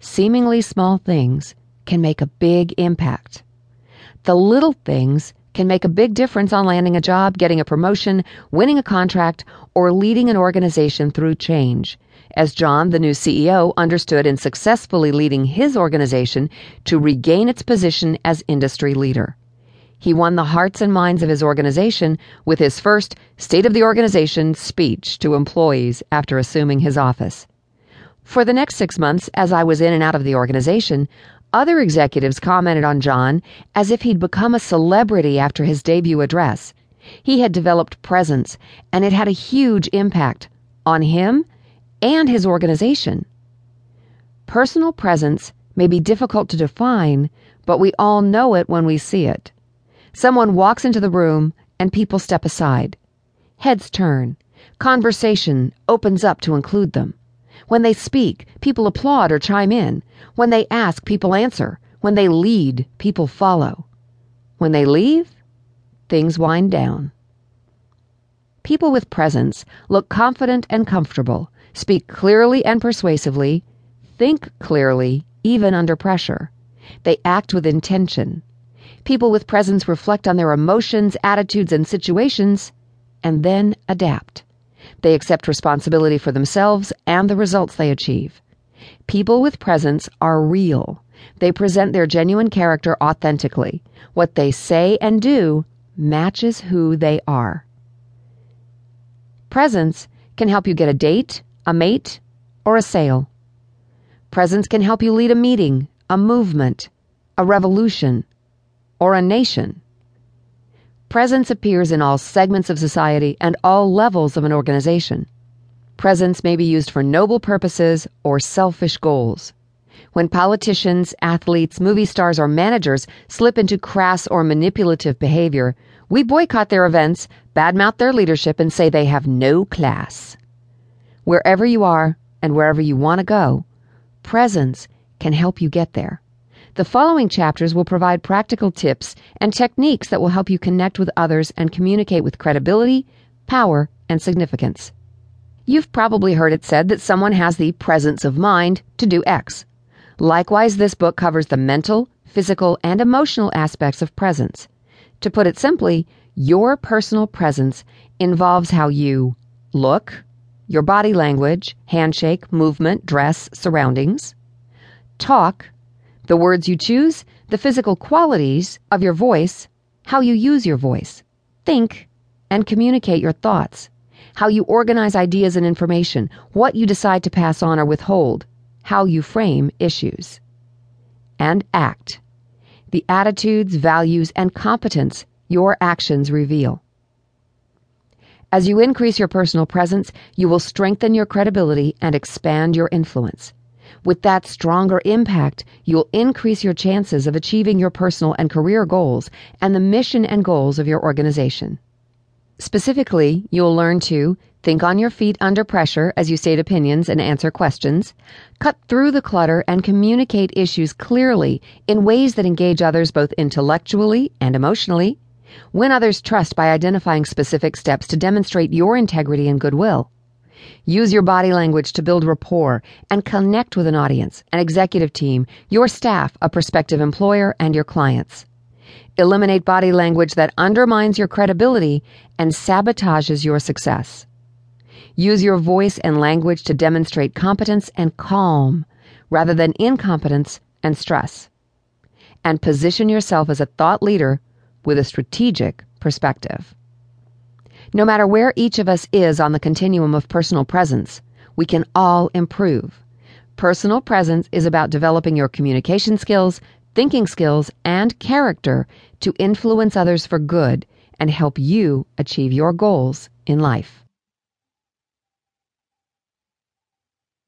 seemingly small things can make a big impact. The little things can make a big difference on landing a job, getting a promotion, winning a contract, or leading an organization through change, as John, the new CEO, understood in successfully leading his organization to regain its position as industry leader. He won the hearts and minds of his organization with his first State of the Organization speech to employees after assuming his office. For the next six months, as I was in and out of the organization, other executives commented on John as if he'd become a celebrity after his debut address. He had developed presence, and it had a huge impact on him and his organization. Personal presence may be difficult to define, but we all know it when we see it. Someone walks into the room and people step aside. Heads turn. Conversation opens up to include them. When they speak, people applaud or chime in. When they ask, people answer. When they lead, people follow. When they leave, things wind down. People with presence look confident and comfortable, speak clearly and persuasively, think clearly, even under pressure. They act with intention. People with presence reflect on their emotions, attitudes, and situations, and then adapt. They accept responsibility for themselves and the results they achieve. People with presence are real. They present their genuine character authentically. What they say and do matches who they are. Presence can help you get a date, a mate, or a sale. Presence can help you lead a meeting, a movement, a revolution, or a nation. Presence appears in all segments of society and all levels of an organization. Presence may be used for noble purposes or selfish goals. When politicians, athletes, movie stars, or managers slip into crass or manipulative behavior, we boycott their events, badmouth their leadership, and say they have no class. Wherever you are and wherever you want to go, presence can help you get there. The following chapters will provide practical tips and techniques that will help you connect with others and communicate with credibility, power, and significance. You've probably heard it said that someone has the presence of mind to do X. Likewise, this book covers the mental, physical, and emotional aspects of presence. To put it simply, your personal presence involves how you look, your body language, handshake, movement, dress, surroundings, talk, the words you choose, the physical qualities of your voice, how you use your voice, think, and communicate your thoughts, how you organize ideas and information, what you decide to pass on or withhold, how you frame issues. And act. The attitudes, values, and competence your actions reveal. As you increase your personal presence, you will strengthen your credibility and expand your influence. With that stronger impact, you'll increase your chances of achieving your personal and career goals and the mission and goals of your organization. Specifically, you'll learn to think on your feet under pressure as you state opinions and answer questions, cut through the clutter and communicate issues clearly in ways that engage others both intellectually and emotionally, win others' trust by identifying specific steps to demonstrate your integrity and goodwill Use your body language to build rapport and connect with an audience, an executive team, your staff, a prospective employer, and your clients. Eliminate body language that undermines your credibility and sabotages your success. Use your voice and language to demonstrate competence and calm rather than incompetence and stress. And position yourself as a thought leader with a strategic perspective. No matter where each of us is on the continuum of personal presence, we can all improve. Personal presence is about developing your communication skills, thinking skills, and character to influence others for good and help you achieve your goals in life.